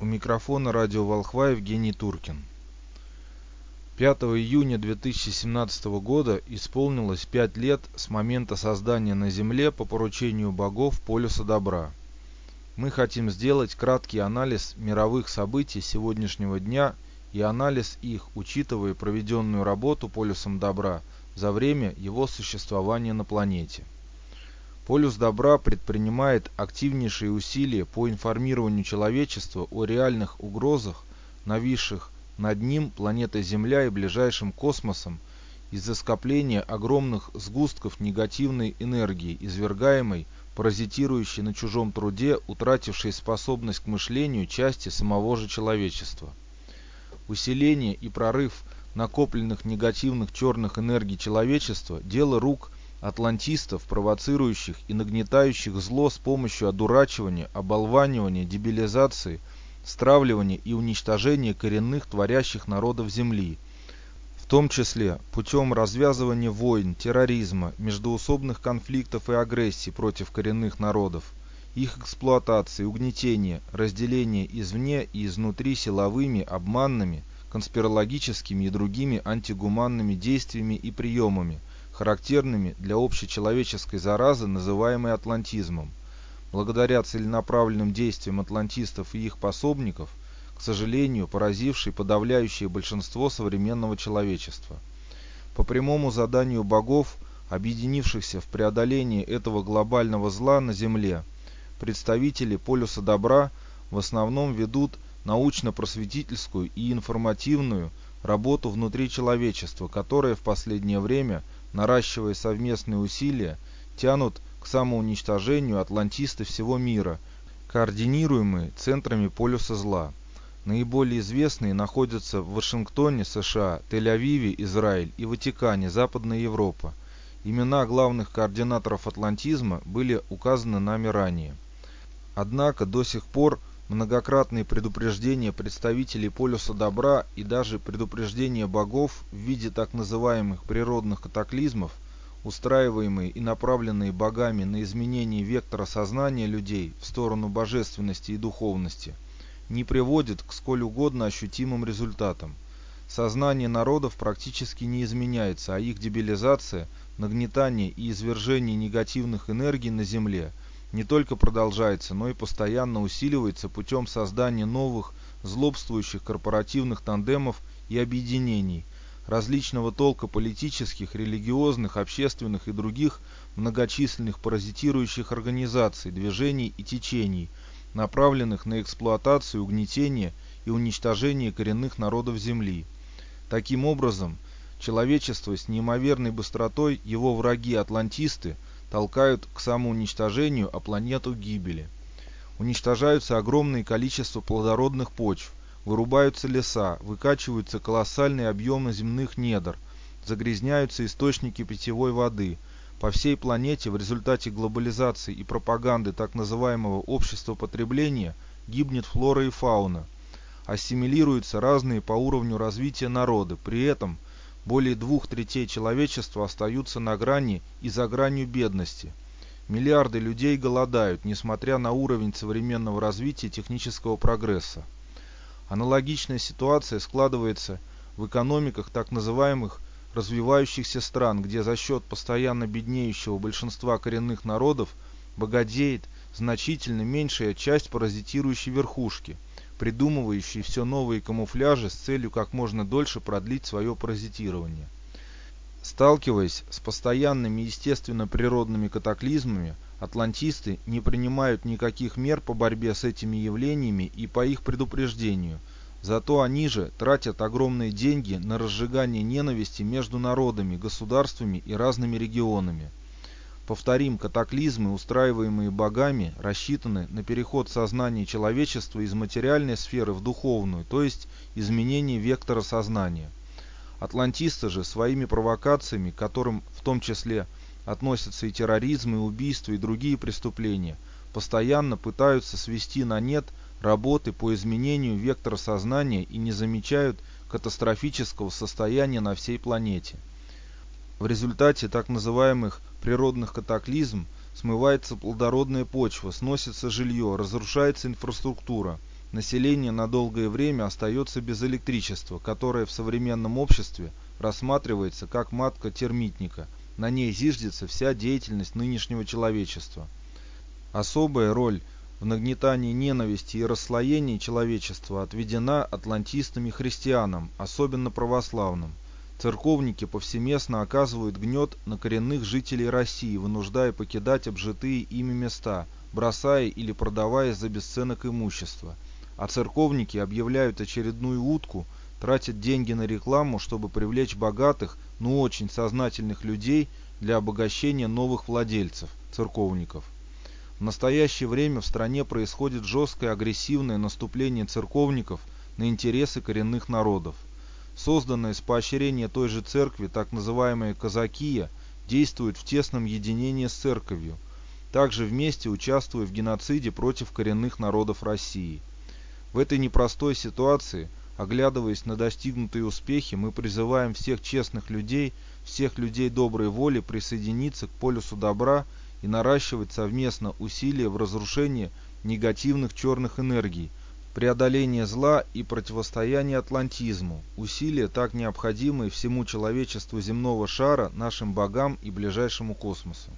У микрофона радио Волхва Евгений Туркин. 5 июня 2017 года исполнилось 5 лет с момента создания на Земле по поручению богов полюса добра. Мы хотим сделать краткий анализ мировых событий сегодняшнего дня и анализ их, учитывая проведенную работу полюсом добра за время его существования на планете. Полюс добра предпринимает активнейшие усилия по информированию человечества о реальных угрозах, нависших над ним планетой Земля и ближайшим космосом из-за скопления огромных сгустков негативной энергии, извергаемой, паразитирующей на чужом труде, утратившей способность к мышлению части самого же человечества. Усиление и прорыв накопленных негативных черных энергий человечества – дело рук атлантистов, провоцирующих и нагнетающих зло с помощью одурачивания, оболванивания, дебилизации, стравливания и уничтожения коренных творящих народов Земли, в том числе путем развязывания войн, терроризма, междоусобных конфликтов и агрессий против коренных народов, их эксплуатации, угнетения, разделения извне и изнутри силовыми, обманными, конспирологическими и другими антигуманными действиями и приемами – характерными для общечеловеческой заразы, называемой атлантизмом. Благодаря целенаправленным действиям атлантистов и их пособников, к сожалению, поразившей подавляющее большинство современного человечества. По прямому заданию богов, объединившихся в преодолении этого глобального зла на Земле, представители полюса добра в основном ведут научно-просветительскую и информативную работу внутри человечества, которая в последнее время – наращивая совместные усилия, тянут к самоуничтожению атлантисты всего мира, координируемые центрами полюса зла. Наиболее известные находятся в Вашингтоне, США, Тель-Авиве, Израиль и Ватикане, Западная Европа. Имена главных координаторов атлантизма были указаны нами ранее. Однако до сих пор многократные предупреждения представителей полюса добра и даже предупреждения богов в виде так называемых природных катаклизмов, устраиваемые и направленные богами на изменение вектора сознания людей в сторону божественности и духовности, не приводят к сколь угодно ощутимым результатам. Сознание народов практически не изменяется, а их дебилизация, нагнетание и извержение негативных энергий на Земле – не только продолжается, но и постоянно усиливается путем создания новых злобствующих корпоративных тандемов и объединений, различного толка политических, религиозных, общественных и других многочисленных паразитирующих организаций, движений и течений, направленных на эксплуатацию, угнетение и уничтожение коренных народов Земли. Таким образом, человечество с неимоверной быстротой, его враги-атлантисты – толкают к самоуничтожению, а планету к гибели. Уничтожаются огромное количество плодородных почв, вырубаются леса, выкачиваются колоссальные объемы земных недр, загрязняются источники питьевой воды. По всей планете в результате глобализации и пропаганды так называемого общества потребления гибнет флора и фауна. Ассимилируются разные по уровню развития народы, при этом – более двух третей человечества остаются на грани и за гранью бедности. Миллиарды людей голодают, несмотря на уровень современного развития технического прогресса. Аналогичная ситуация складывается в экономиках так называемых развивающихся стран, где за счет постоянно беднеющего большинства коренных народов богатеет значительно меньшая часть паразитирующей верхушки – придумывающий все новые камуфляжи с целью как можно дольше продлить свое паразитирование. Сталкиваясь с постоянными естественно-природными катаклизмами, атлантисты не принимают никаких мер по борьбе с этими явлениями и по их предупреждению. Зато они же тратят огромные деньги на разжигание ненависти между народами, государствами и разными регионами. Повторим, катаклизмы, устраиваемые богами, рассчитаны на переход сознания человечества из материальной сферы в духовную, то есть изменение вектора сознания. Атлантисты же своими провокациями, к которым в том числе относятся и терроризм, и убийства, и другие преступления, постоянно пытаются свести на нет работы по изменению вектора сознания и не замечают катастрофического состояния на всей планете. В результате так называемых природных катаклизм смывается плодородная почва, сносится жилье, разрушается инфраструктура, население на долгое время остается без электричества, которое в современном обществе рассматривается как матка термитника. На ней зиждется вся деятельность нынешнего человечества. Особая роль в нагнетании ненависти и расслоении человечества отведена атлантистам и христианам, особенно православным. Церковники повсеместно оказывают гнет на коренных жителей России, вынуждая покидать обжитые ими места, бросая или продавая за бесценок имущество. А церковники объявляют очередную утку, тратят деньги на рекламу, чтобы привлечь богатых, но очень сознательных людей для обогащения новых владельцев, церковников. В настоящее время в стране происходит жесткое агрессивное наступление церковников на интересы коренных народов. Созданная с поощрения той же церкви так называемая «казакия» действует в тесном единении с церковью, также вместе участвуя в геноциде против коренных народов России. В этой непростой ситуации, оглядываясь на достигнутые успехи, мы призываем всех честных людей, всех людей доброй воли присоединиться к полюсу добра и наращивать совместно усилия в разрушении негативных черных энергий, преодоление зла и противостояние атлантизму, усилия так необходимые всему человечеству земного шара, нашим богам и ближайшему космосу.